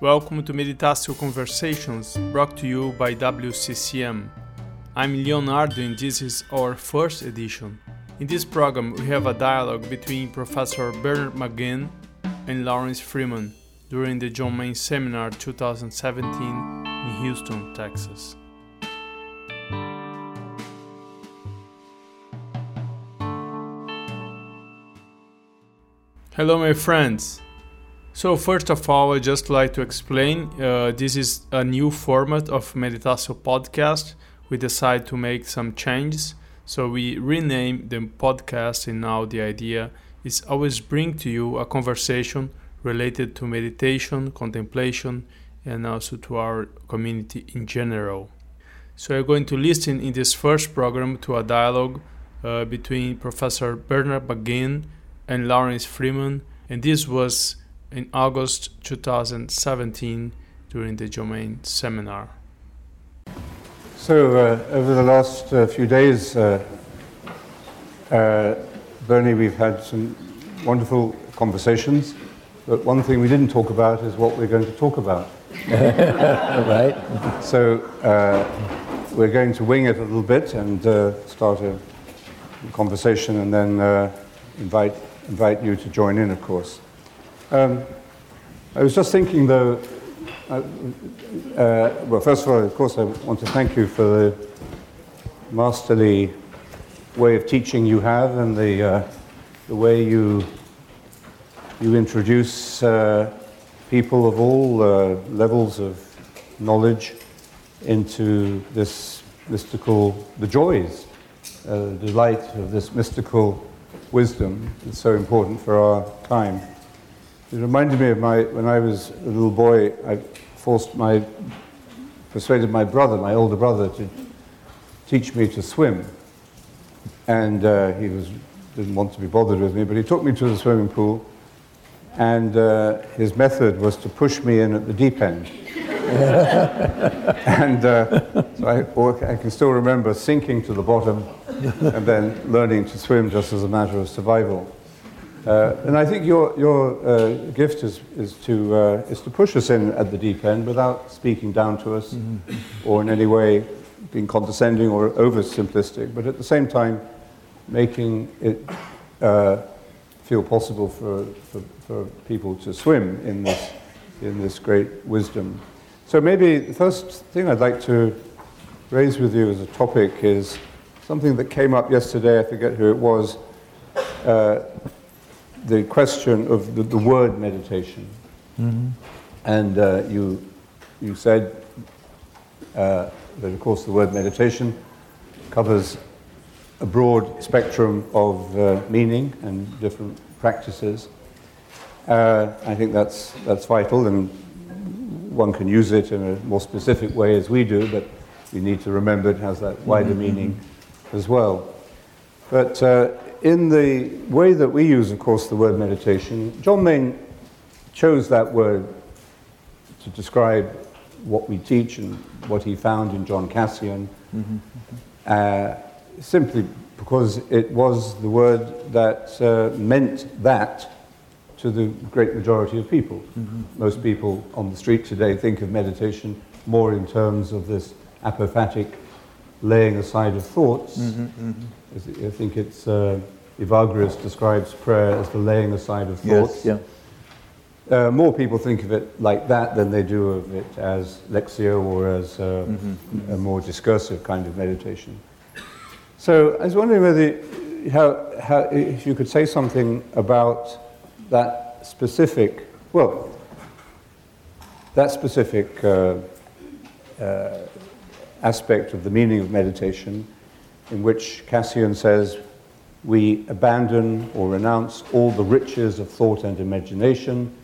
Welcome to Meditatio Conversations, brought to you by WCCM. I'm Leonardo and this is our first edition. In this program, we have a dialogue between Professor Bernard McGinn and Laurence Freeman during the John Main Seminar 2017 in Houston, Texas. Hello, my friends. So, first of all, I'd just like to explain uh, this is a new format of Meditatio podcast. We decided to make some changes. So, we rename the podcast, and now the idea is always bring to you a conversation related to meditation, contemplation, and also to our community in general. So, you're going to listen in this first program to a dialogue uh, between Professor Bernard McGinn and Laurence Freeman, and this was in August 2017 during the John Main seminar. So, uh, over the last uh, few days, uh, uh, Bernie, we've had some wonderful conversations, but one thing we didn't talk about is what we're going to talk about. right. So, uh, we're going to wing it a little bit and uh, start a conversation and then invite invite you to join in, of course. Um, I was just thinking, though, uh, uh, well, first of all, of course, I want to thank you for the masterly way of teaching you have and the, uh, the way you, you introduce uh, people of all uh, levels of knowledge into this mystical, the joys, uh, the delight of this mystical wisdom is so important for our time. It reminded me of my, when I was a little boy, I forced my, persuaded my brother, my older brother, to teach me to swim. And uh, he was, didn't want to be bothered with me, but he took me to the swimming pool. And uh, his method was to push me in at the deep end. and uh, so I, I can still remember sinking to the bottom and then learning to swim just as a matter of survival. Uh, and I think your, your uh, gift is, is, to, uh, is to push us in at the deep end without speaking down to us mm-hmm. or in any way being condescending or oversimplistic, but at the same time making it uh, feel possible for, for, for, people to swim in this, in this great wisdom. So maybe the first thing I'd like to raise with you as a topic is something that came up yesterday, I forget who it was, uh, the question of the, the word meditation. Mm-hmm. And uh, you, you said uh, that, of course, the word meditation covers a broad spectrum of uh, meaning and different practices. Uh, I think that's, that's vital, and one can use it in a more specific way as we do, but we need to remember it has that wider mm-hmm. meaning as well. But uh, in the way that we use, of course, the word meditation, John Main chose that word to describe what we teach and what he found in John Cassian, mm-hmm. uh, simply because it was the word that uh, meant that to the great majority of people. Mm-hmm. Most people on the street today think of meditation more in terms of this apophatic laying aside of thoughts. Mm-hmm, mm-hmm. I think it's uh, Evagrius describes prayer as the laying aside of thoughts. Yes, yeah. Uh, more people think of it like that than they do of it as lectio or as uh, mm-hmm. a more discursive kind of meditation. So I was wondering whether how, how, if you could say something about that specific, well, that specific uh, uh, aspect of the meaning of meditation, in which Cassian says, we abandon or renounce all the riches of thought and imagination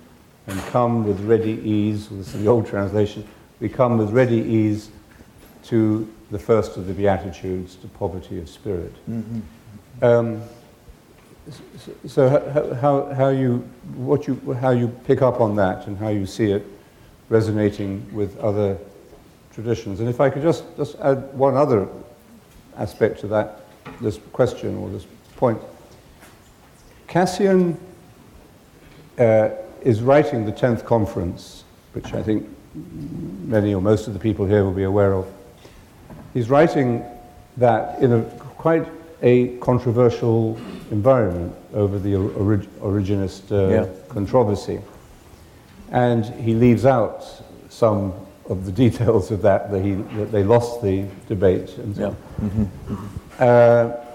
and come with ready ease, this is the old translation, we come with ready ease to the first of the Beatitudes, to poverty of spirit. Mm-hmm. Um, so how, how, how, you, what you, how you pick up on that and how you see it resonating with other traditions. And if I could just, just add one other aspect to that, this question or this point. Cassian uh, is writing the 10th conference which I think many or most of the people here will be aware of. He's writing that in a quite a controversial environment over the orig- Origenist uh, Yeah. controversy. And he leaves out some of the details of that, that, he, that they lost the debate and so Yeah. Mm-hmm. Mm-hmm. uh,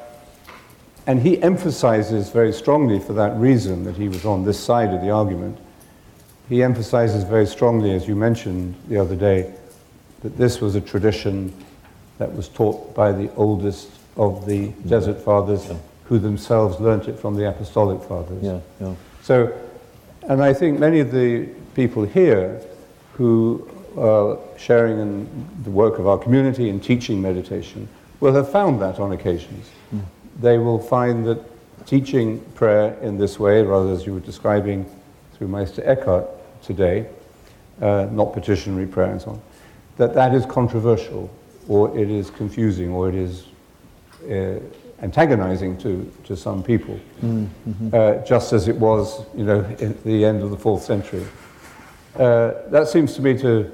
and he emphasizes very strongly for that reason that he was on this side of the argument. He emphasizes very strongly, as you mentioned the other day, that this was a tradition that was taught by the oldest of the mm-hmm. Desert Fathers, who themselves learnt it from the Apostolic Fathers. Yeah, yeah. So, and I think many of the people here who are sharing in the work of our community and teaching meditation will have found that on occasions. They will find that teaching prayer in this way, rather as you were describing through Meister Eckhart today, uh, not petitionary prayer and so on, that that is controversial, or it is confusing, or it is uh, antagonizing to, to some people, uh, just as it was, you know, at the end of the fourth century. Uh, that seems to me to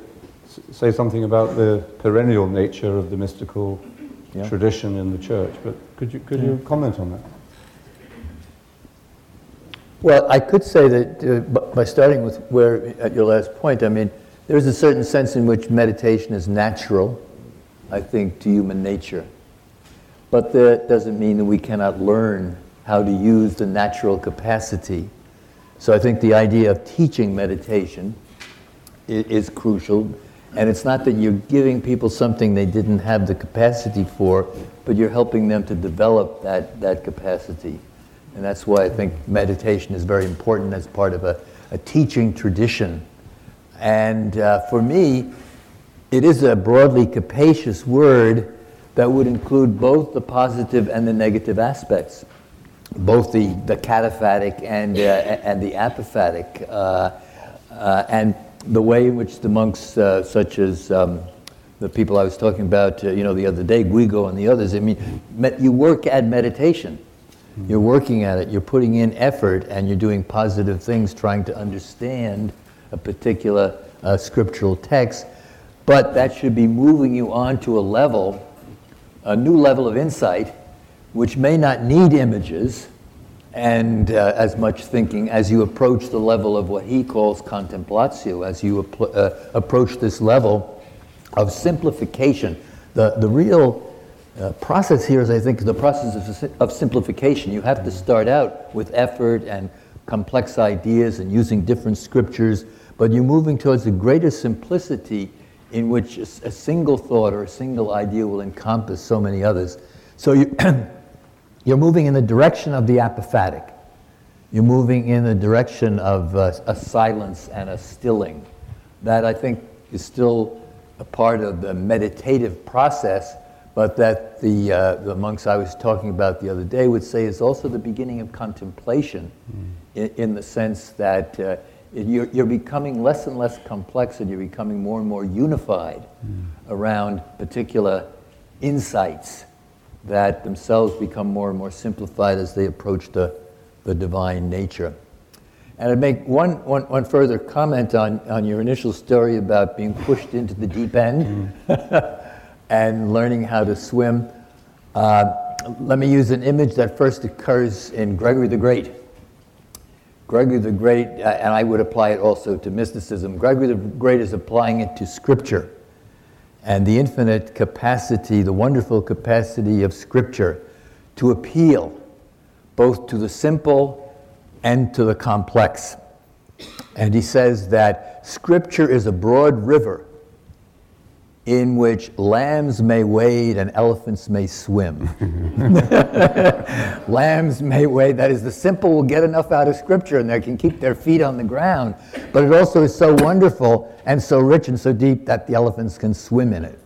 say something about the perennial nature of the mystical Yeah. tradition in the church. But could you, could you comment on that? Well, I could say that uh, b- by starting with where, at your last point, I mean, there's a certain sense in which meditation is natural, I think, to human nature. But that doesn't mean that we cannot learn how to use the natural capacity. So I think the idea of teaching meditation i- is crucial. And it's not that you're giving people something they didn't have the capacity for, but you're helping them to develop that, that capacity. And that's why I think meditation is very important as part of a, a teaching tradition. And uh, for me, it is a broadly capacious word that would include both the positive and the negative aspects, both the, the cataphatic and, uh, and the apophatic. Uh, uh, and the way in which the monks, uh, such as um, the people I was talking about, uh, you know, the other day, Guigo and the others, I mean, met, you work at meditation. You're working at it, you're putting in effort, and you're doing positive things, trying to understand a particular uh, scriptural text. But that should be moving you on to a level, a new level of insight, which may not need images and uh, as much thinking as you approach the level of what he calls contemplatio, as you appl- uh, approach this level of simplification. The, the real uh, process here is, I think, the process of, of simplification. You have to start out with effort and complex ideas and using different scriptures, but you're moving towards a greater simplicity in which a single thought or a single idea will encompass so many others. So you, you're moving in the direction of the apophatic. You're moving in the direction of uh, a silence and a stilling. That I think is still a part of the meditative process, but that the, uh, the monks I was talking about the other day would say is also the beginning of contemplation, in, in the sense that uh, you're, you're becoming less and less complex and you're becoming more and more unified around particular insights that themselves become more and more simplified as they approach the, the divine nature. And I'd make one, one, one further comment on, on your initial story about being pushed into the deep end and learning how to swim. Uh, let me use an image that first occurs in Gregory the Great. Gregory the Great, uh, and I would apply it also to mysticism, Gregory the Great is applying it to Scripture and the infinite capacity, the wonderful capacity of Scripture to appeal both to the simple and to the complex. And he says that Scripture is a broad river in which lambs may wade and elephants may swim. lambs may wade, that is, the simple will get enough out of Scripture and they can keep their feet on the ground. But it also is so wonderful and so rich and so deep that the elephants can swim in it.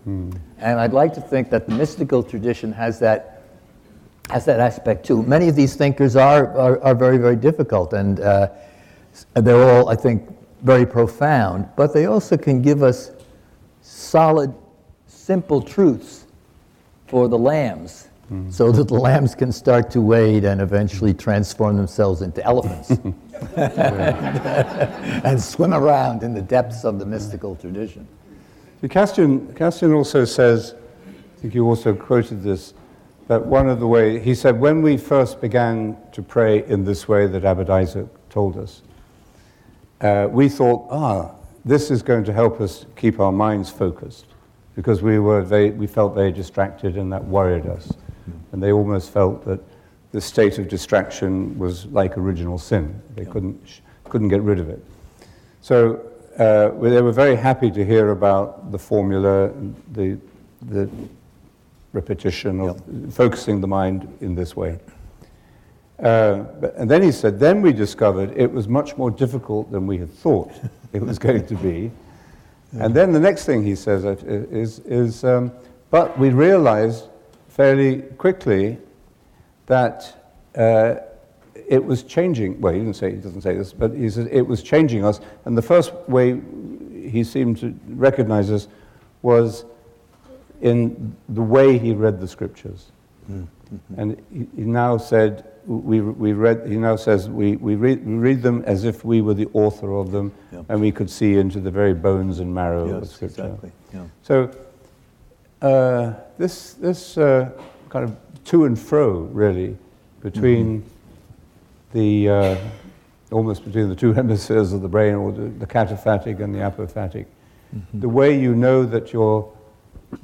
And I'd like to think that the mystical tradition has that has that aspect too. Many of these thinkers are, are, are very, very difficult, and uh, they're all, I think, very profound, but they also can give us solid, simple truths for the lambs so that the lambs can start to wade and eventually transform themselves into elephants and swim around in the depths of the mystical tradition. Cassian, Cassian also says, I think you also quoted this, that one of the way, he said, when we first began to pray in this way that Abbot Isaac told us, uh, we thought, ah, this is going to help us keep our minds focused because we, were very, we felt very distracted and that worried us. And they almost felt that the state of distraction was like original sin. They couldn't, couldn't get rid of it. So uh, they were very happy to hear about the formula, the, the repetition of focusing the mind in this way. Uh, but, and then he said, then we discovered it was much more difficult than we had thought it was going to be. And then the next thing he says is, is um, but we realized fairly quickly that uh, it was changing. Well, he didn't say he doesn't say this, but he says it was changing us. And the first way he seemed to recognize us was in the way he read the scriptures. Mm-hmm. And he, he, now said, we, we read, he now says, we, we, read, we read them as if we were the author of them, yeah. and we could see into the very bones and marrow yes, of scripture. Exactly. Yeah. So uh, this, this uh, kind of to and fro, really, between mm-hmm. the, uh, almost between the two hemispheres of the brain, or the, the cataphatic and the apophatic. Mm-hmm. The way you know that you're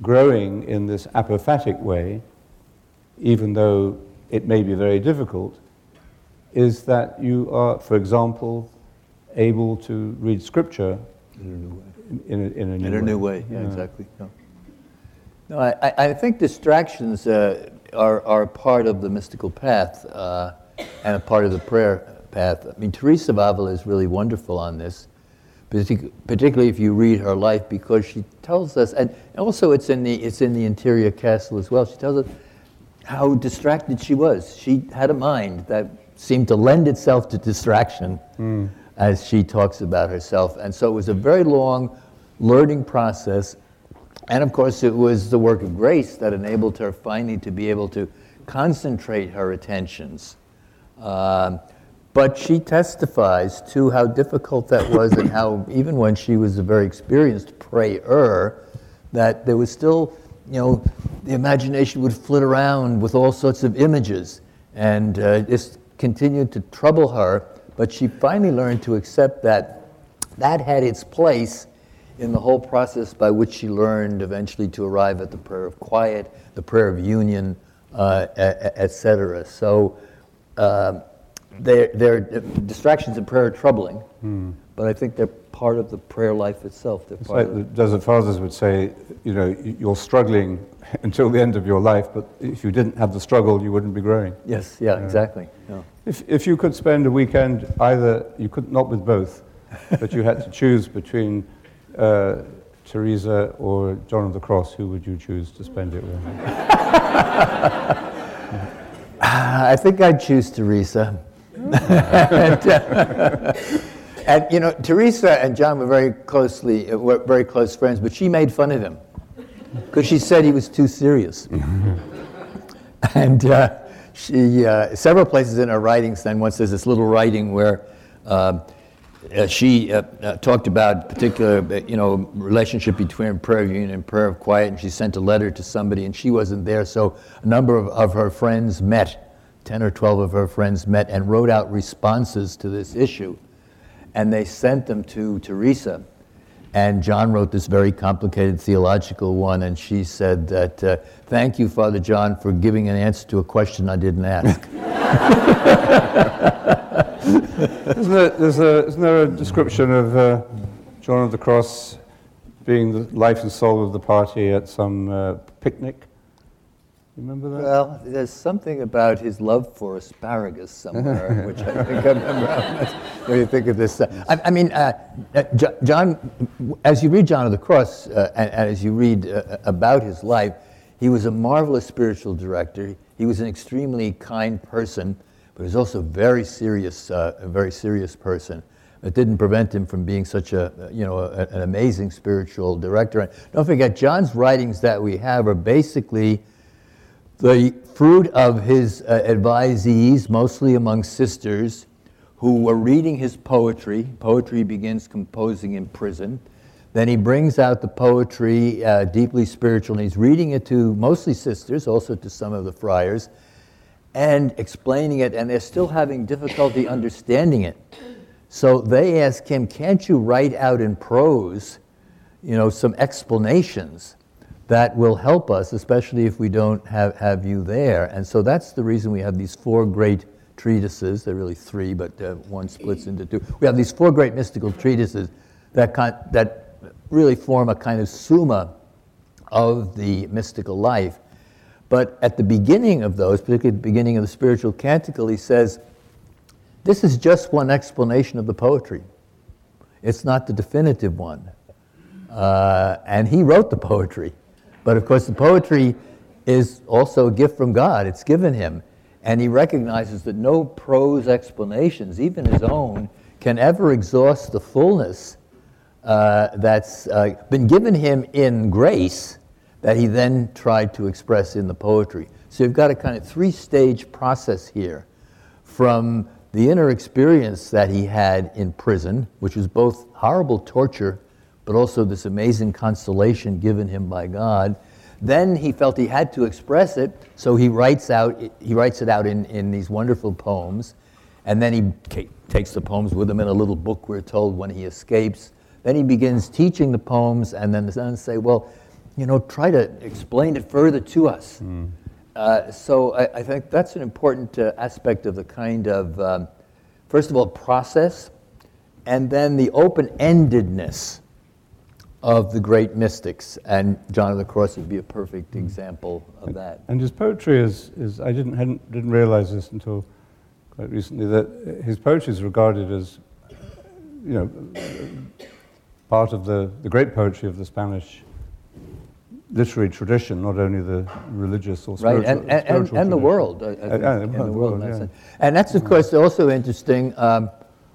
growing in this apophatic way, even though it may be very difficult, is that you are, for example, able to read scripture in a new way. In a, in a new, in way. New way. Yeah, yeah. exactly. No, no I, I think distractions uh, are, are part of the mystical path uh, and a part of the prayer path. I mean, Teresa of Avila is really wonderful on this particularly if you read her life, because she tells us, and also it's in the it's in the interior castle as well. She tells us how distracted she was. She had a mind that seemed to lend itself to distraction, mm. as she talks about herself, and so it was a very long learning process. And of course, it was the work of grace that enabled her finally to be able to concentrate her attentions. Um, but she testifies to how difficult that was and how, even when she was a very experienced prayer, that there was still, you know, the imagination would flit around with all sorts of images. And uh, this continued to trouble her, but she finally learned to accept that that had its place in the whole process by which she learned eventually to arrive at the prayer of quiet, the prayer of union, uh, etc. So, uh, their, their distractions in prayer are troubling, mm. But I think they're part of the prayer life itself. They're it's like the Desert Fathers would say, you know, you're struggling until the end of your life, but if you didn't have the struggle, you wouldn't be growing. Yes, yeah, exactly. Yeah. If, if you could spend a weekend, either, you could not with both, but you had to choose between uh, Teresa or John of the Cross, who would you choose to spend it with? I think I'd choose Teresa and, uh, and, you know, Teresa and John were very closely, uh, were very close friends, but she made fun of him because she said he was too serious. and uh, she, uh, several places in her writings, then once there's this little writing where um, uh, she uh, talked about particular, you know, relationship between prayer of union and prayer of quiet, and she sent a letter to somebody, and she wasn't there, so a number of, of her friends met 10 or 12 of her friends met and wrote out responses to this issue. And they sent them to Teresa. And John wrote this very complicated theological one, and she said that, uh, Thank you, Father John, for giving an answer to a question I didn't ask. isn't, there, there's a, isn't there a description of uh, John of the Cross being the life and soul of the party at some uh, picnic? Remember that? Well, there's something about his love for asparagus somewhere, which I think I remember when you think of this. I, I mean, uh, uh John, as you read John of the Cross, uh, and, and, as you read uh, about his life, he was a marvelous spiritual director. He was an extremely kind person, but he was also very serious, uh, a very serious person. It didn't prevent him from being such a, you know, a, an amazing spiritual director. And don't forget, John's writings that we have are basically the fruit of his uh, advisees, mostly among sisters, who were reading his poetry. Poetry begins composing in prison. Then he brings out the poetry, uh, deeply spiritual, and he's reading it to mostly sisters, also to some of the friars, and explaining it, and they're still having difficulty understanding it. So they ask him, Can't you write out in prose, you know, some explanations that will help us, especially if we don't have, have you there? And so that's the reason we have these four great treatises. They're really three, but uh, one splits into two. We have these four great mystical treatises that, con- that really form a kind of summa of the mystical life. But at the beginning of those, particularly at the beginning of the spiritual canticle, he says, This is just one explanation of the poetry. It's not the definitive one. Uh, and he wrote the poetry. But of course, the poetry is also a gift from God, it's given him. And he recognizes that no prose explanations, even his own, can ever exhaust the fullness uh, that's uh, been given him in grace that he then tried to express in the poetry. So you've got a kind of three stage process here from the inner experience that he had in prison, which was both horrible torture, but also this amazing consolation given him by God then he felt he had to express it, so he writes, out, he writes it out in, in these wonderful poems. And then he takes the poems with him in a little book, we're told, when he escapes. Then he begins teaching the poems, and then the sons say, Well, you know, try to explain it further to us. Mm. Uh, so I, I, think that's an important uh, aspect of the kind of, um, first of all, process, and then the open endedness of the great mystics, and John of the Cross would be a perfect example of that. And his poetry is, is I didn't, hadn't, didn't realize this until quite recently, that his poetry is regarded as, you know, part of the, the great poetry of the Spanish literary tradition, not only the religious or spiritual, right, and, and, and, and the world, I, I think, uh, and the world, yeah. and that's of course also interesting. Um,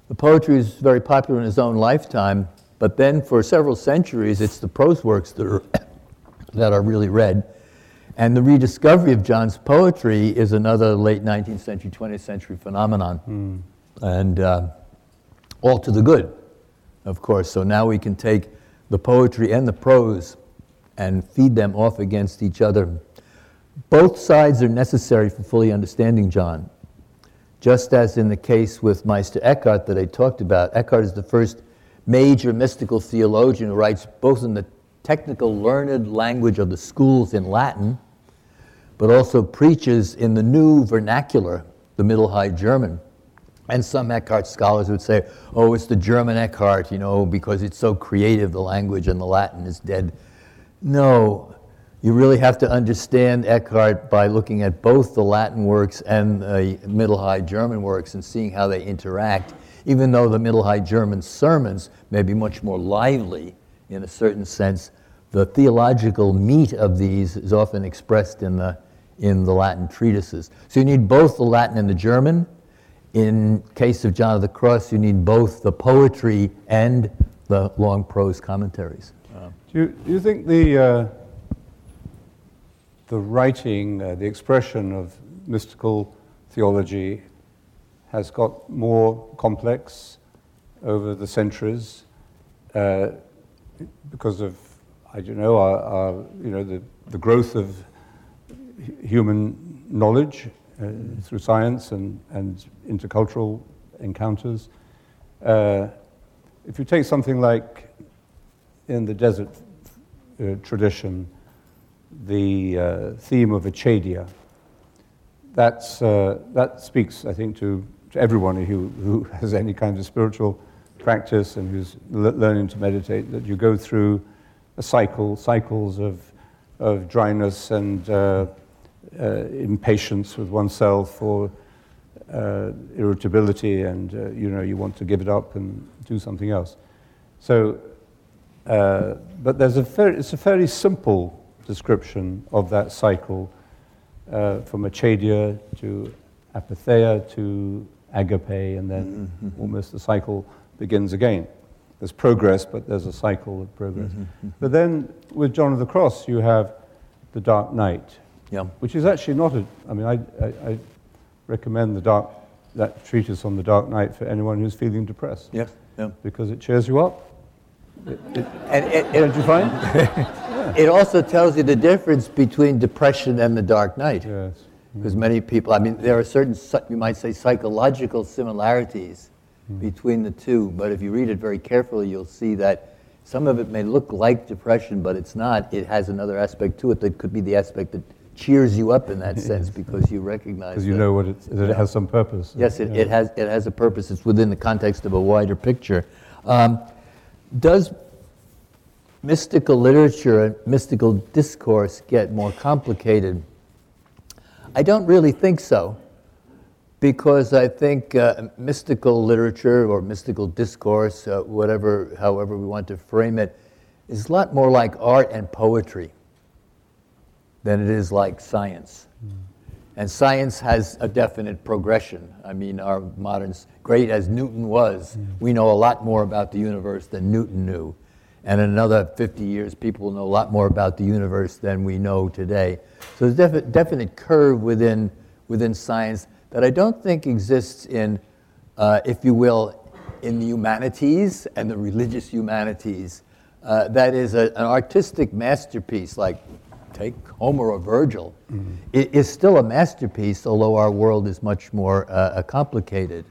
the poetry is very popular in his own lifetime. But then for several centuries, it's the prose works that are, that are really read. And the rediscovery of John's poetry is another late 19th century, 20th century phenomenon. Mm. And uh, all to the good, of course. So now we can take the poetry and the prose and feed them off against each other. Both sides are necessary for fully understanding John. Just as in the case with Meister Eckhart that I talked about, Eckhart is the first major mystical theologian who writes both in the technical learned language of the schools in Latin, but also preaches in the new vernacular, the Middle High German. And some Eckhart scholars would say, oh, it's the German Eckhart, you know, because it's so creative, the language, and the Latin is dead. No, you really have to understand Eckhart by looking at both the Latin works and the Middle High German works and seeing how they interact even though the Middle High German sermons may be much more lively in a certain sense, the theological meat of these is often expressed in the, in the Latin treatises. So you need both the Latin and the German. In case of John of the Cross, you need both the poetry and the long prose commentaries. Do you, do you think the, uh, the writing, uh, the expression of mystical theology has got more complex over the centuries uh, because of, I don't know, our, our, you know the, the growth of human knowledge uh, through science and, and intercultural encounters. Uh, if you take something like in the desert uh, tradition, the uh, theme of Acedia, that's, uh, that speaks, I think, to to everyone who, who has any kind of spiritual practice and who's learning to meditate, that you go through a cycle, cycles of, of dryness and uh, uh, impatience with oneself or uh, irritability and, uh, you know, you want to give it up and do something else. So, uh, but there's a very, it's a fairly simple description of that cycle uh, from acedia to apatheia to agape, and then mm-hmm. almost the cycle begins again. There's progress, but there's a cycle of progress. Mm-hmm. But then with John of the Cross, you have the dark night. Yeah. which is actually not a. I mean, I, I, I recommend the dark that treatise on the Dark Night for anyone who's feeling depressed Yeah. Yeah. because it cheers you up. And it, it, Don't you find? it also tells you the difference between depression and the dark night. yes. Because many people, I mean, there are certain, you might say, psychological similarities between the two, but if you read it very carefully, you'll see that some of it may look like depression, but it's not. It has another aspect to it that could be the aspect that cheers you up in that sense because you recognize Because you that- know what it's, that it has some purpose. Yes, it, Yeah. it, has, it has a purpose. It's within the context of a wider picture. Um, does mystical literature and mystical discourse get more complicated? I don't really think so, because I think uh, mystical literature or mystical discourse, uh, whatever, however we want to frame it, is a lot more like art and poetry than it is like science. And science has a definite progression. I mean, our moderns, great as Newton was, we know a lot more about the universe than Newton knew. And in another 50 years, people will know a lot more about the universe than we know today. So there's a defi- definite curve within, within science that I don't think exists in, uh, if you will, in the humanities and the religious humanities. Uh, that is a, an artistic masterpiece, like take Homer or Virgil, it is still a masterpiece, although our world is much more uh, complicated.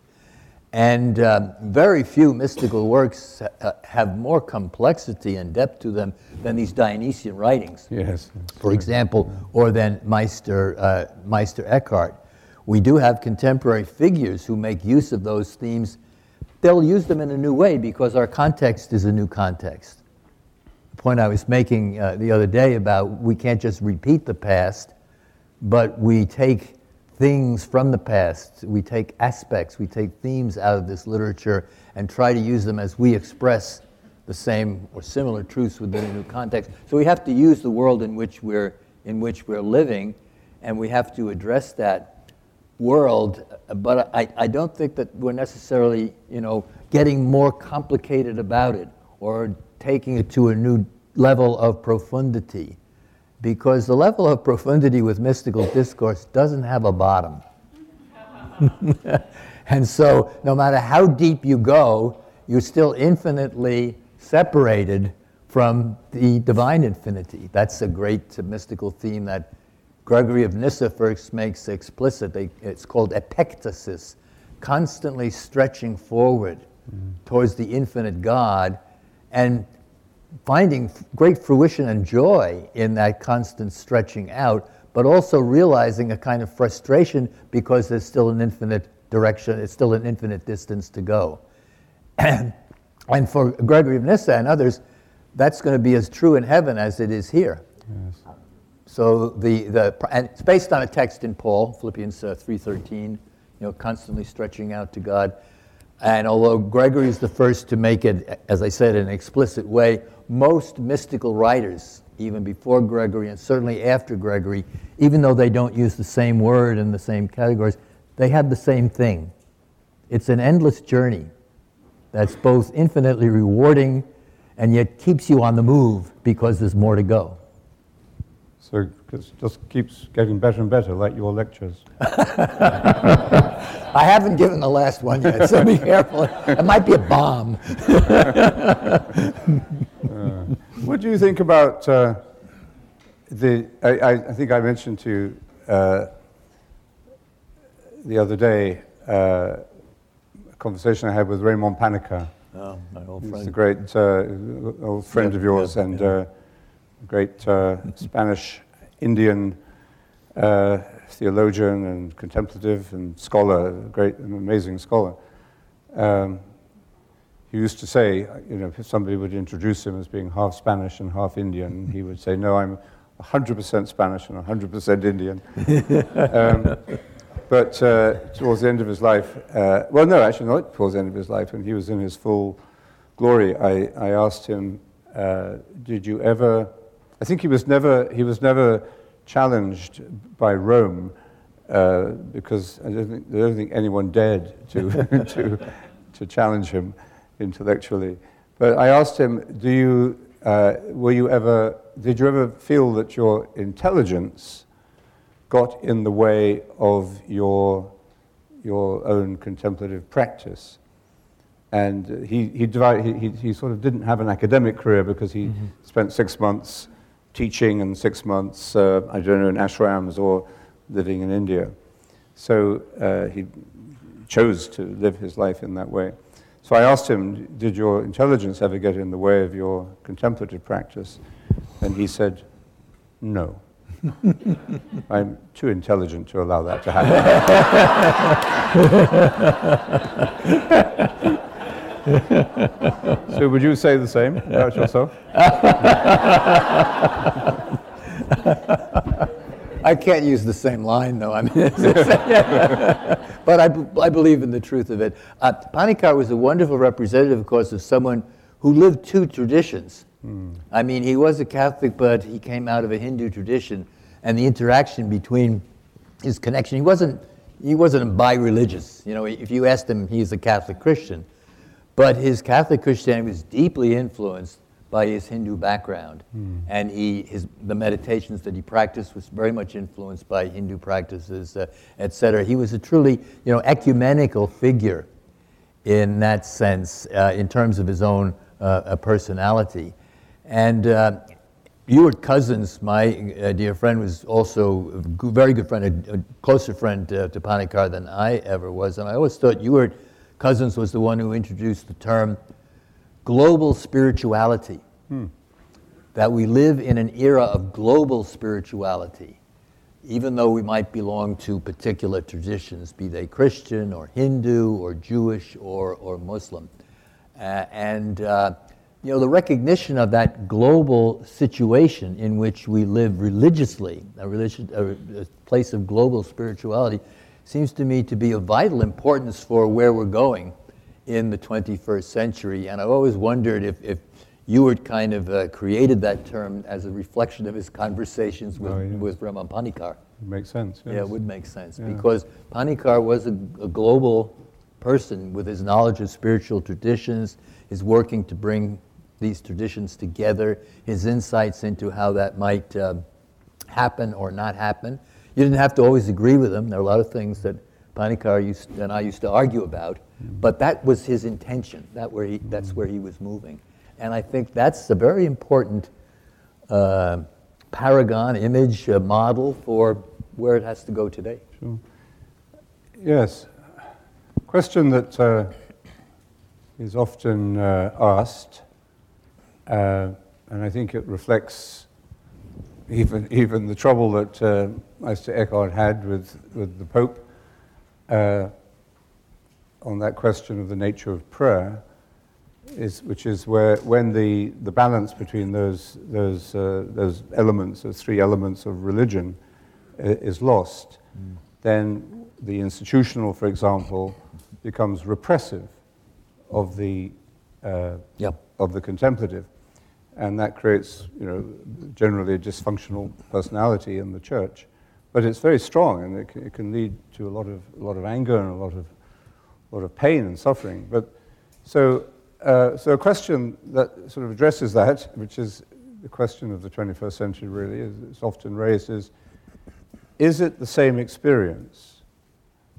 And um, very few mystical works uh, have more complexity and depth to them than these Dionysian writings Yes. for example, or than Meister, uh, Meister Eckhart. We do have contemporary figures who make use of those themes. They'll use them in a new way because our context is a new context. The point I was making uh, the other day about we can't just repeat the past, but we take things from the past, we take aspects, we take themes out of this literature and try to use them as we express the same or similar truths within a new context. So we have to use the world in which we're in which we're living, and we have to address that world. But I, I don't think that we're necessarily, you know, getting more complicated about it or taking it to a new level of profundity because the level of profundity with mystical discourse doesn't have a bottom. and so, no matter how deep you go, you're still infinitely separated from the divine infinity. That's a great uh, mystical theme that Gregory of Nyssa first makes explicit. They, it's called epectasis, constantly stretching forward towards the infinite God and finding great fruition and joy in that constant stretching out, but also realizing a kind of frustration because there's still an infinite direction, it's still an infinite distance to go. and for Gregory of Nyssa and others, that's going to be as true in heaven as it is here. So the, the and it's based on a text in Paul, Philippians uh, 3:13, you know, constantly stretching out to God. And although Gregory is the first to make it, as I said, in an explicit way, most mystical writers, even before Gregory and certainly after Gregory, even though they don't use the same word in the same categories, they have the same thing. It's an endless journey that's both infinitely rewarding and yet keeps you on the move because there's more to go. So it just keeps getting better and better, like your lectures. I haven't given the last one yet, so be careful. It might be a bomb. What do you think about uh, the? I, I, think I mentioned to you uh, the other day uh, a conversation I had with Raymond Panikkar. Oh, my old He's a great uh, old friend Yep, of yours yep, and yep. uh, great uh, Spanish Indian uh, theologian and contemplative and scholar, great and amazing scholar. Um, he used to say, you know, if somebody would introduce him as being half Spanish and half Indian, he would say, "No, I'm 100% Spanish and 100% Indian." um, but uh, towards the end of his life, uh, well, no, actually not towards the end of his life, when he was in his full glory, I, I asked him, uh, "Did you ever?" I think he was never he was never challenged by Rome uh, because I don't think I don't think anyone dared to to to challenge him intellectually. But I asked him, "Do you uh, were you ever did you ever feel that your intelligence got in the way of your, your own contemplative practice. And he, he, divide, he, he, he sort of didn't have an academic career because he mm-hmm. spent six months teaching and six months, uh, I don't know, in ashrams or living in India. So uh, he chose to live his life in that way. So I asked him, Did your intelligence ever get in the way of your contemplative practice? And he said, No. I'm too intelligent to allow that to happen. so, would you say the same about yourself? I can't use the same line, though. I mean, but I, I believe in the truth of it. Uh, Panikkar was a wonderful representative, of course, of someone who lived two traditions. Mm. I mean, he was a Catholic, but he came out of a Hindu tradition, and the interaction between his connection, he wasn't, he wasn't bi-religious. You know, if you asked him, he's a Catholic Christian, but his Catholic Christianity was deeply influenced by his Hindu background. Mm. And he, his, the meditations that he practiced was very much influenced by Hindu practices, uh, et cetera. He was a truly you know, ecumenical figure in that sense, uh, in terms of his own uh, personality. And uh, Ewart Cousins, my uh, dear friend, was also a very good friend, a, closer friend uh, to Panikkar than I ever was. And I always thought Ewart Cousins was the one who introduced the term global spirituality. Hmm. That we live in an era of global spirituality, even though we might belong to particular traditions, be they Christian or Hindu or Jewish or, or Muslim. Uh, and uh, you know, the recognition of that global situation in which we live religiously, a, religion, a, a place of global spirituality, seems to me to be of vital importance for where we're going in the 21st century. And I've always wondered if, if Ewart kind of uh, created that term as a reflection of his conversations with, oh, yeah. with Raimon Panikkar. It makes sense. Yes. Yeah, it would make sense yeah. because Panikkar was a, a, global person with his knowledge of spiritual traditions, his working to bring these traditions together, his insights into how that might uh, happen or not happen. You didn't have to always agree with him. There are a lot of things that Panikkar used, and I used to argue about, but that was his intention. That where he, that's where he was moving. And I think that's a very important uh, paragon, image, uh, model for where it has to go today. Sure. Yes. Question that uh, is often uh, asked, uh, and I think it reflects even, even the trouble that uh, Meister Eckhart had with, with the Pope on that question of the nature of prayer, is, which is where when the, the balance between those, those, uh, those elements, those three elements of religion, is lost, mm. then the institutional, for example, becomes repressive of the, uh, yep. of the contemplative. And that creates, you know, generally a dysfunctional personality in the church. But it's very strong, and it can, it can lead to a lot of, a lot of anger and a lot of a lot of pain and suffering. But so, uh, so a question that sort of addresses that, which is the question of the 21st century really, is it's often raised is, is it the same experience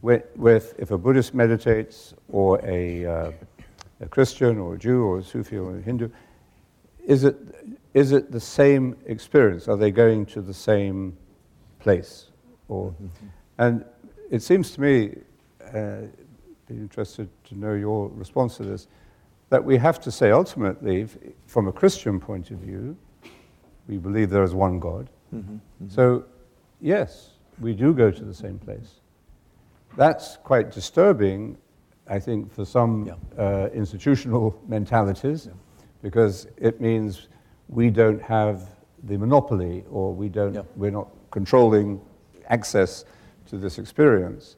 with, with if a Buddhist meditates or a, uh, a Christian or a Jew or a Sufi or a Hindu, is it, is it the same experience? Are they going to the same place? Or, mm-hmm. and it seems to me, uh, be interested to know your response to this, that we have to say ultimately, from a Christian point of view, we believe there is one God. Mm-hmm, mm-hmm. So, yes, we do go to the same place. That's quite disturbing, I think, for some yeah. uh, institutional mentalities, yeah. because it means we don't have the monopoly or we don't, yeah. we're not controlling access to this experience.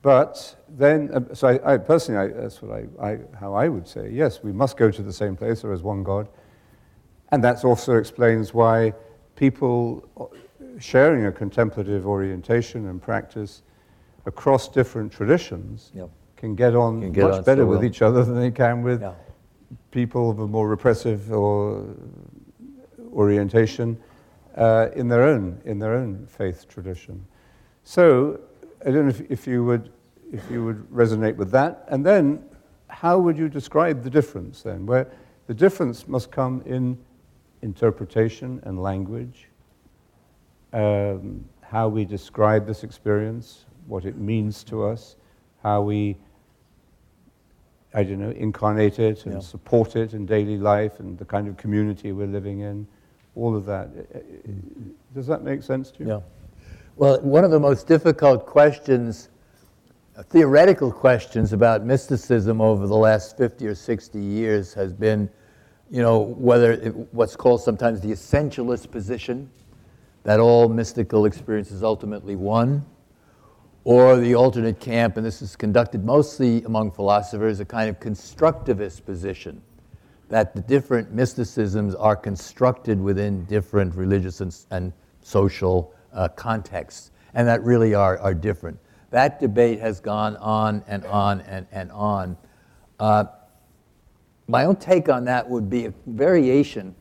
But then, uh, so I, I personally, I, that's what I, I, how I would say. Yes, we must go to the same place. There is one God, and that also explains why people uh, sharing a contemplative orientation and practice across different traditions yep. can get on can get much on better so with well. each other than they can with yeah. people of a more repressive or orientation uh, in their own in their own faith tradition. So, I don't know if, if, you would, if you would resonate with that. And then, how would you describe the difference then? Where the difference must come in interpretation and language, um, how we describe this experience, what it means to us, how we, I don't know, incarnate it and Yeah. support it in daily life and the kind of community we're living in, all of that. Does that make sense to you? Yeah. Well, one of the most difficult questions, uh, theoretical questions about mysticism over the last 50 or 60 years has been, you know, whether it, what's called sometimes the essentialist position, that all mystical experience is ultimately one, or the alternate camp, and this is conducted mostly among philosophers, a kind of constructivist position, that the different mysticisms are constructed within different religious and, and social uh, contexts, and that really are, are different. That debate has gone on and on and, and on. Uh, my own take on that would be a variation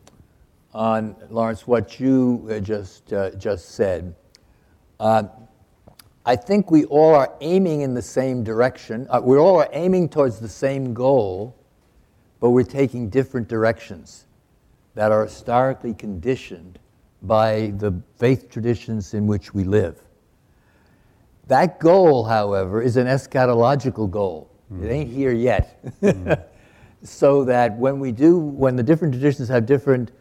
on, Laurence, what you uh, just, uh, just said. Uh, I think we all are aiming in the same direction. Uh, we all are aiming towards the same goal, but we're taking different directions that are historically conditioned by the faith traditions in which we live. That goal, however, is an eschatological goal. It mm. ain't here yet. Mm. so that when we do, when the different traditions have different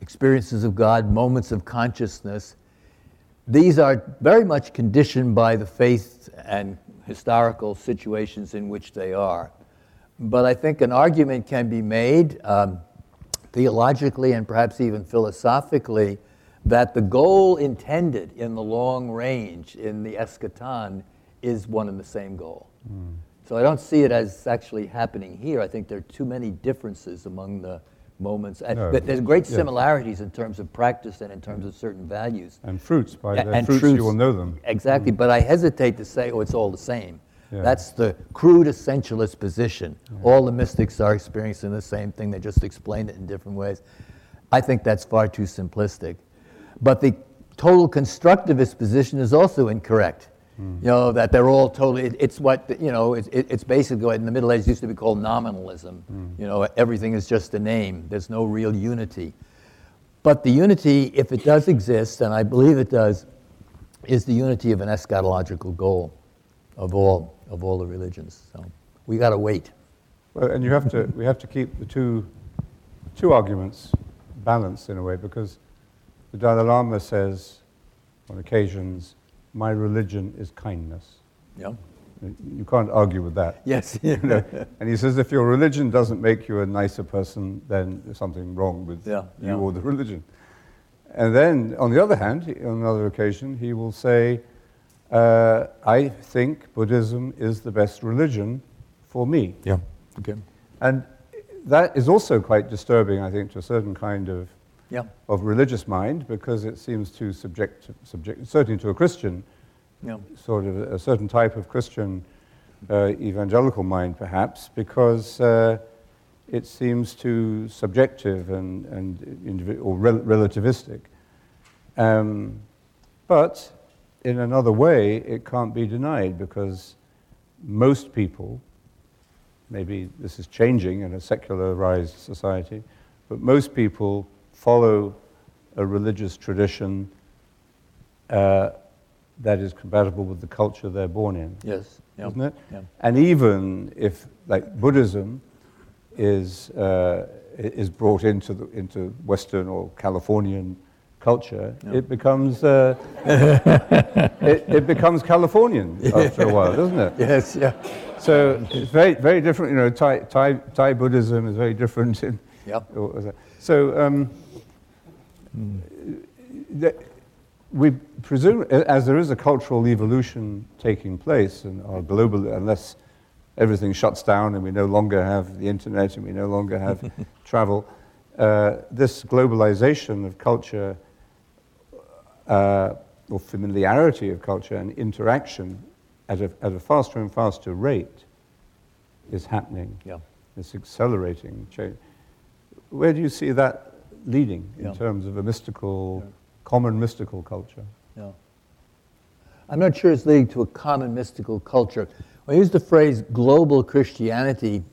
experiences of God, moments of consciousness, these are very much conditioned by the faith and historical situations in which they are. But I think an argument can be made um, theologically and perhaps even philosophically that the goal intended in the long range, in the eschaton, is one and the same goal. So I don't see it as actually happening here. I think there are too many differences among the moments. And No. but there's great similarities in terms of practice and in terms of certain values. And fruits, by their and fruits truths. you will know them. Exactly, but I hesitate to say, oh, it's all the same. Yeah. That's the crude essentialist position. All the mystics are experiencing the same thing, they just explain it in different ways. I think that's far too simplistic. But the total constructivist position is also incorrect. Hmm. You know, that they're all totally, it- it's what, you know, it, it- it's basically what in the Middle Ages used to be called nominalism. Hmm. You know, everything is just a name, there's no real unity. But the unity, if it does exist, and I believe it does, is the unity of an eschatological goal of all of all the religions. So we got to wait. Well, and you have to, we have to keep the two, two arguments balanced in a way because the Dalai Lama says on occasions, my religion is kindness. Yeah. You can't argue with that. Yes. You know? And he says if your religion doesn't make you a nicer person, then there's something wrong with Yeah, you yeah. or the religion. And then, on the other hand, on another occasion, he will say, uh, I think Buddhism is the best religion for me. yeah. Okay. And that is also quite disturbing, I think, to a certain kind of, Yeah. of religious mind because it seems to subject, subject certainly to a Christian, Yeah. sort of a certain type of Christian uh, evangelical mind, perhaps, because uh, it seems too subjective and, and indivi- or rel- relativistic. Um, but in another way, it can't be denied because most people, maybe this is changing in a secularized society, but most people follow a religious tradition uh, that is compatible with the culture they're born in, Yes. Yeah. isn't it? Yeah. And even if, like, Buddhism is, uh, is brought into, the, into Western or Californian culture, Yeah. it becomes uh, it, it becomes Californian after a while, doesn't it? Yes. Yeah. So it's very, very different. You know, Thai, Thai, Thai Buddhism is very different. In, Yep. or was that- So um, the- we presume, as there is a cultural evolution taking place, and our global, unless everything shuts down and we no longer have the internet and we no longer have travel, uh, this globalization of culture uh, or familiarity of culture and interaction at a, at a faster and faster rate is happening. Yeah. It's accelerating change. Where do you see that leading in Yeah. terms of a mystical, Yeah. common mystical culture? Yeah. I'm not sure it's leading to a common mystical culture. When I use the phrase global Christianity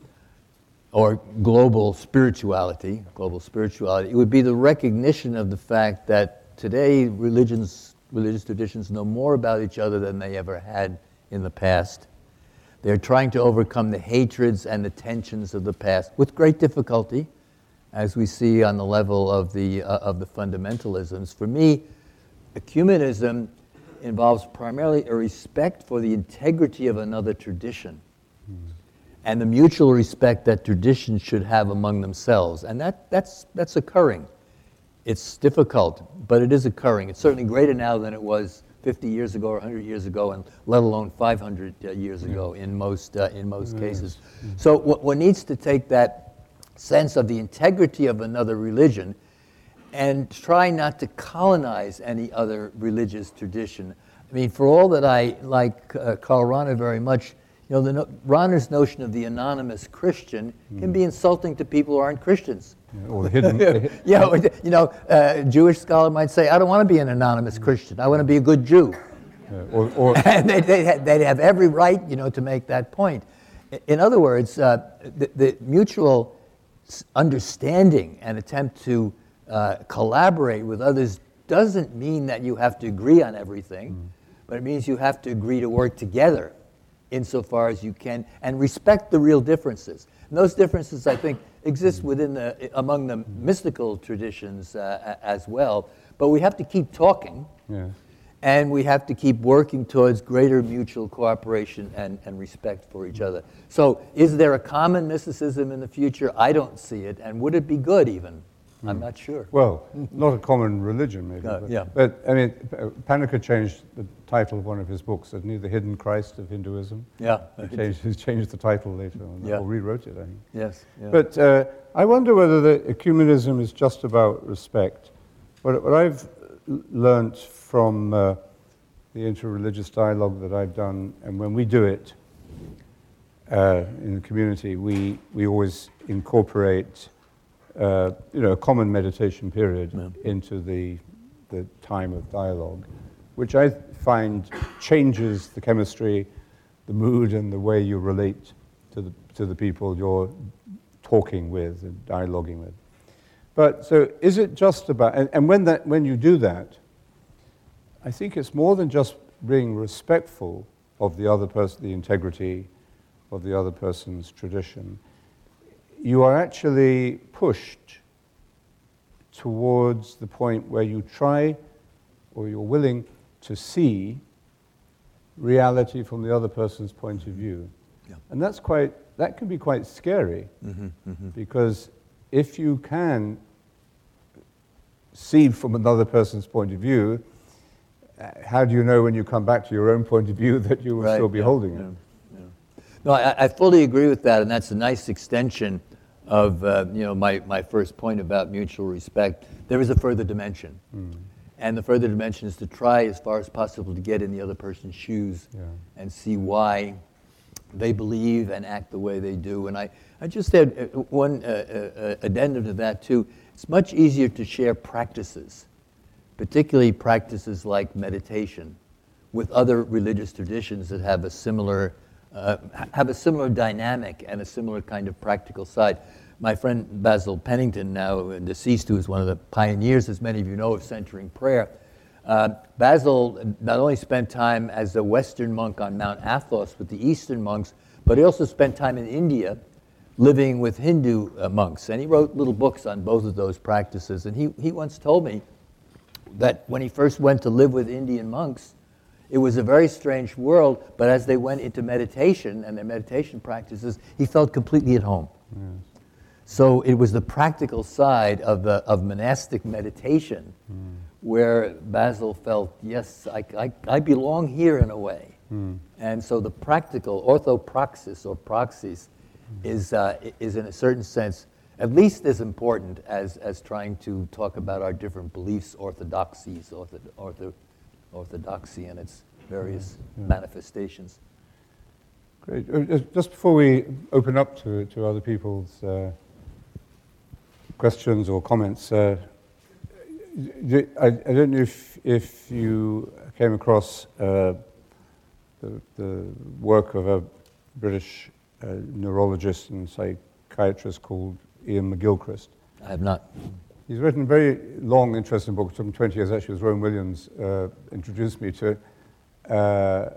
or global spirituality, global spirituality, it would be the recognition of the fact that today religions, religious traditions know more about each other than they ever had in the past. They're trying to overcome the hatreds and the tensions of the past with great difficulty, as we see on the level of the, uh, of the fundamentalisms. For me, ecumenism involves primarily a respect for the integrity of another tradition and the mutual respect that traditions should have among themselves. And that, that's, that's occurring. It's difficult, but it is occurring. It's certainly greater now than it was 50 years ago or 100 years ago, and let alone 500 uh, years ago in most, uh, in most cases. So one needs to take that sense of the integrity of another religion and try not to colonize any other religious tradition. I mean, for all that I like uh, Karl Rahner very much, you know, the no- Rahner's notion of the anonymous Christian can be insulting to people who aren't Christians. Or the hidden. Yeah, you know, a Jewish scholar might say, I don't want to be an anonymous Christian. I want to be a good Jew. yeah, or, or, and they, they, they'd have every right, you know, to make that point. In other words, uh, the, the mutual understanding and attempt to uh, collaborate with others doesn't mean that you have to agree on everything, but it means you have to agree to work together insofar as you can and respect the real differences. And those differences, I think, exist within the, among the mystical traditions uh, as well. But we have to keep talking. yeah. And we have to keep working towards greater mutual cooperation and, and respect for each other. So, is there a common mysticism in the future? I don't see it. And would it be good, even? I'm not sure. Well, not a common religion, maybe. Uh, but, yeah. but I mean, Panikkar changed the title of one of his books, hasn't he? The Hidden Christ of Hinduism. Yeah. He changed, he changed the title later on, Yeah. or rewrote it, I think. Yes. yeah. But uh, I wonder whether the ecumenism is just about respect. What, what I've learnt from uh, the interreligious dialogue that I've done, and when we do it uh, in the community, we, we always incorporate uh, you know, a common meditation period Yeah. into the, the time of dialogue, which I find changes the chemistry, the mood, and the way you relate to the, to the people you're talking with and dialoguing with. But so is it just about, and, and when, that, when you do that, I think it's more than just being respectful of the other person, the integrity of the other person's tradition. You are actually pushed towards the point where you try or you're willing to see reality from the other person's point of view. Yeah. And that's quite, that can be quite scary Mm-hmm, because if you can see from another person's point of view, uh, how do you know when you come back to your own point of view that you will Right, still be yeah, holding yeah, it? yeah. No, I, I fully agree with that, and that's a nice extension of uh, you know my, my first point about mutual respect. There is a further dimension, Hmm. and the further dimension is to try as far as possible to get in the other person's shoes Yeah. and see why they believe and act the way they do. And I, I just had uh, one uh, uh, addendum to that too. It's much easier to share practices, particularly practices like meditation, with other religious traditions that have a similar uh, have a similar dynamic and a similar kind of practical side. My friend Basil Pennington, now deceased, who is one of the pioneers, as many of you know, of centering prayer. Uh, Basil not only spent time as a Western monk on Mount Athos with the Eastern monks, but he also spent time in India living with Hindu uh, monks. And he wrote little books on both of those practices. And he, he once told me that when he first went to live with Indian monks, it was a very strange world, but as they went into meditation and their meditation practices, he felt completely at home. So it was the practical side of, the, of monastic meditation where Basil felt, yes, I, I, I belong here in a way. And so the practical, orthopraxis or praxis, is, uh, is in a certain sense at least as important as, as trying to talk about our different beliefs, orthodoxies, ortho, ortho, orthodoxy and its various manifestations. Great. Uh, Just before we open up to, to other people's uh, questions or comments, uh, I, I don't know if, if you came across uh, the, the, work of a British uh, neurologist and psychiatrist called Ian McGilchrist. I have not. He's written a very long, interesting book. It took him 20 years. Actually, was Rowan Williams uh, introduced me to. Uh,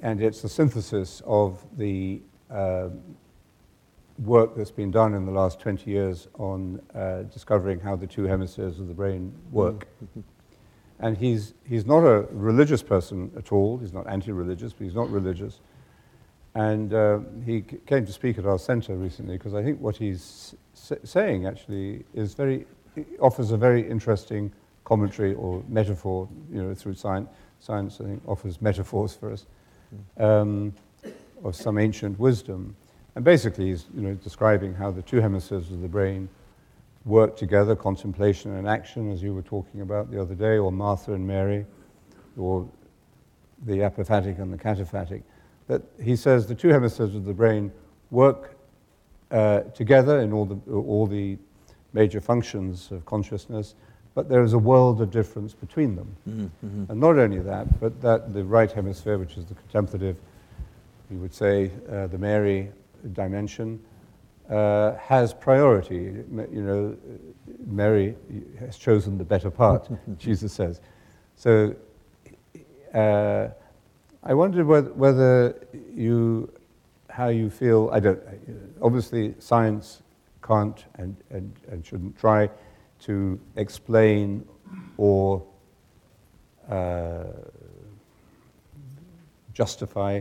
and it's the synthesis of the uh, work that's been done in the last 20 years on uh, discovering how the two hemispheres of the brain work. Mm-hmm. And he's, he's not a religious person at all. He's not anti religious, but he's not religious. And uh, he c- came to speak at our center recently because I think what he's s- saying actually is very, offers a very interesting commentary or metaphor, you know, through science. Science, I think, offers metaphors for us um, of some ancient wisdom. And basically, he's you know, describing how the two hemispheres of the brain work together, contemplation and action, as you were talking about the other day, or Martha and Mary, or the apophatic and the cataphatic. That he says the two hemispheres of the brain work uh, together in all the, all the major functions of consciousness, but there is a world of difference between them. Mm-hmm. And not only that, but that the right hemisphere, which is the contemplative, you would say, uh, the Mary dimension uh, has priority. You know, Mary has chosen the better part, Jesus says. So uh, I wondered whether, whether, you, how you feel, I don't, obviously science can't and, and, and shouldn't try to explain or uh, justify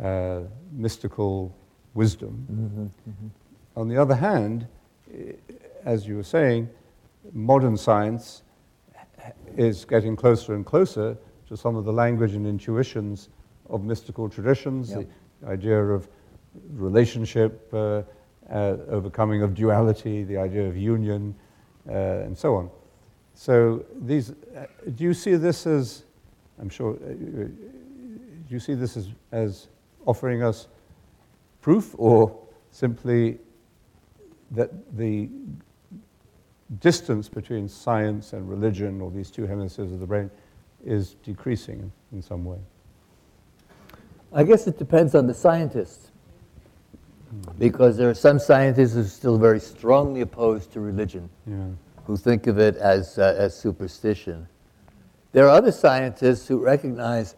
uh, mystical wisdom. Mm-hmm, mm-hmm. On the other hand, as you were saying, modern science is getting closer and closer to some of the language and intuitions of mystical traditions, yep. the idea of relationship, uh, uh, overcoming of duality, the idea of union, uh, and so on. So, these, uh, do you see this as, I'm sure, uh, do you see this as, as offering us proof or simply that the distance between science and religion or these two hemispheres of the brain is decreasing in some way? I guess it depends on the scientists. Because there are some scientists who are still very strongly opposed to religion, yeah. who think of it as, uh, as superstition. There are other scientists who recognize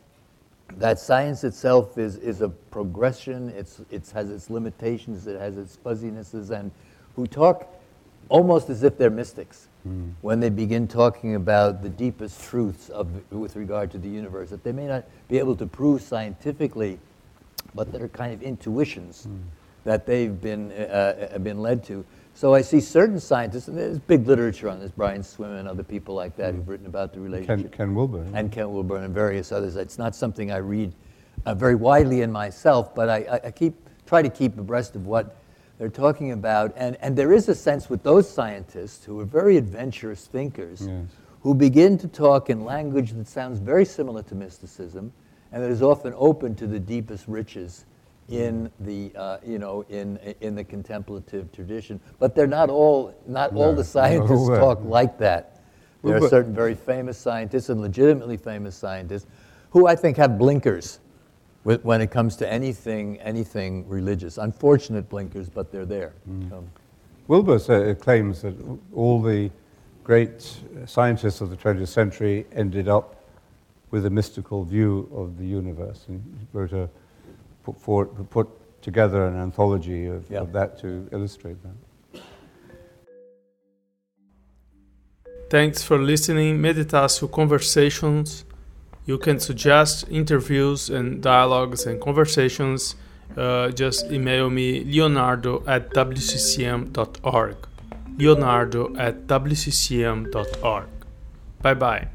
that science itself is, is a progression, it's, it has its limitations, it has its fuzzinesses, and who talk almost as if they're mystics mm. when they begin talking about the deepest truths of, with regard to the universe that they may not be able to prove scientifically, but that are kind of intuitions mm. that they've been, uh, uh been led to. So I see certain scientists, and there's big literature on this, Brian Swimme and other people like that who've written about the relationship. Ken, Ken Wilber. And Ken Wilber and various others. It's not something I read uh, very widely in myself, but I, I, keep, try to keep abreast of what they're talking about. And, and there is a sense with those scientists who are very adventurous thinkers yes. who begin to talk in language that sounds very similar to mysticism and that is often open to the deepest riches in the uh, you know in in the contemplative tradition, but they're not all not no, all the scientists no talk like that. There are certain very famous scientists and legitimately famous scientists who I think have blinkers when it comes to anything anything religious. Unfortunate blinkers, but they're there. Mm. Um, Wilber uh, claims that all the great scientists of the 20th century ended up with a mystical view of the universe, and he wrote a put, forward, put together an anthology of, of that to illustrate that. Thanks for listening. Meditatio Conversations. You can suggest interviews and dialogues and conversations. Uh, just email me leonardo at wccm.org. Leonardo at wccm.org. Bye bye.